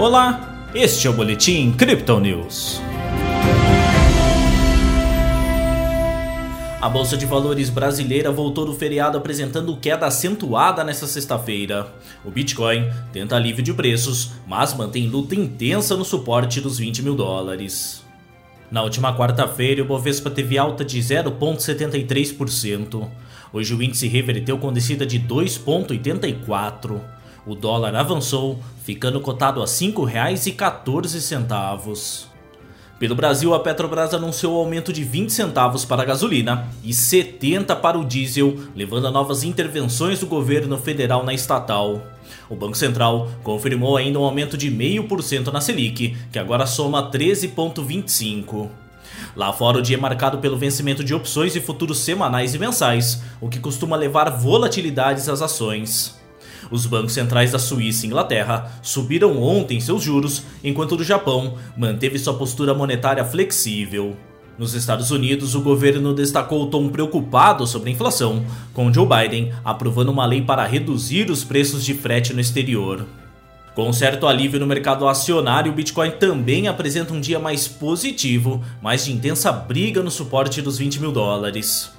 Olá, este é o Boletim Crypto News. A Bolsa de Valores brasileira voltou do feriado apresentando queda acentuada nesta sexta-feira. O Bitcoin tenta alívio de preços, mas mantém luta intensa no suporte dos 20 mil dólares. Na última quarta-feira, o Bovespa teve alta de 0,73%. Hoje o índice reverteu com descida de 2,84%. O dólar avançou, ficando cotado a R$ 5,14. Pelo Brasil, a Petrobras anunciou aumento de 20 centavos para a gasolina e 70 para o diesel, levando a novas intervenções do governo federal na estatal. O Banco Central confirmou ainda um aumento de 0,5% na Selic, que agora soma 13,25%. Lá fora, o dia é marcado pelo vencimento de opções e futuros semanais e mensais, o que costuma levar volatilidades às ações. Os bancos centrais da Suíça e Inglaterra subiram ontem seus juros, enquanto o do Japão manteve sua postura monetária flexível. Nos Estados Unidos, o governo destacou o tom preocupado sobre a inflação, com Joe Biden aprovando uma lei para reduzir os preços de frete no exterior. Com certo alívio no mercado acionário, o Bitcoin também apresenta um dia mais positivo, mas de intensa briga no suporte dos 20 mil dólares.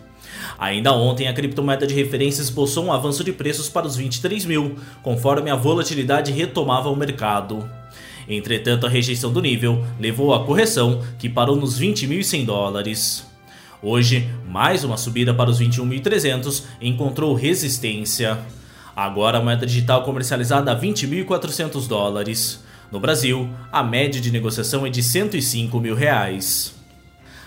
Ainda ontem, a criptomoeda de referência esboçou um avanço de preços para os 23 mil, conforme a volatilidade retomava o mercado. Entretanto, a rejeição do nível levou à correção, que parou nos 20.100 dólares. Hoje, mais uma subida para os 21.300 encontrou resistência. Agora a moeda digital comercializada a 20.400 dólares. No Brasil, a média de negociação é de 105 mil reais.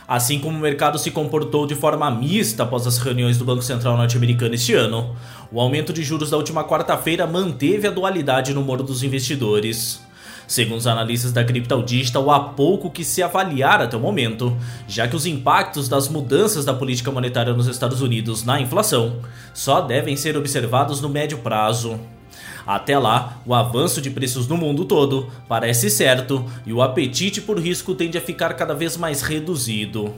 Assim como o mercado se comportou de forma mista após as reuniões do Banco Central norte-americano este ano, o aumento de juros da última quarta-feira manteve a dualidade no humor dos investidores. Segundo os analistas da Crypto há pouco que se avaliar até o momento, já que os impactos das mudanças da política monetária nos Estados Unidos na inflação só devem ser observados no médio prazo. Até lá, o avanço de preços no mundo todo parece certo e o apetite por risco tende a ficar cada vez mais reduzido.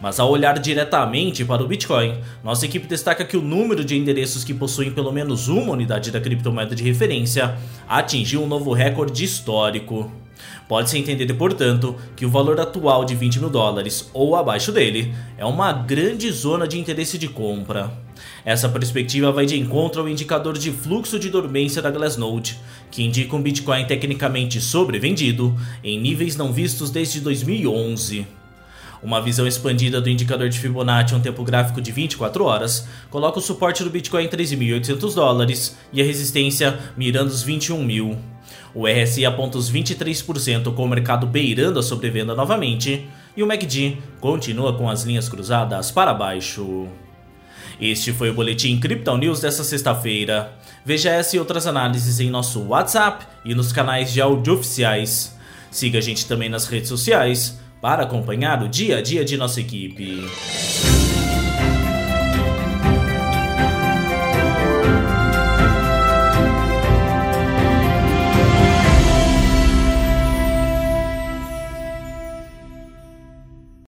Mas ao olhar diretamente para o Bitcoin, nossa equipe destaca que o número de endereços que possuem pelo menos uma unidade da criptomoeda de referência atingiu um novo recorde histórico. Pode-se entender, portanto, que o valor atual de 20 mil dólares ou abaixo dele é uma grande zona de interesse de compra. Essa perspectiva vai de encontro ao indicador de fluxo de dormência da Glassnode, que indica um Bitcoin tecnicamente sobrevendido em níveis não vistos desde 2011. Uma visão expandida do indicador de Fibonacci um tempo gráfico de 24 horas coloca o suporte do Bitcoin em 13.800 dólares e a resistência mirando os 21 mil. O RSI aponta os 23% com o mercado beirando a sobrevenda novamente e o MACD continua com as linhas cruzadas para baixo. Este foi o Boletim Crypto News desta sexta-feira. Veja essa e outras análises em nosso WhatsApp e nos canais de áudio oficiais. Siga a gente também nas redes sociais para acompanhar o dia a dia de nossa equipe.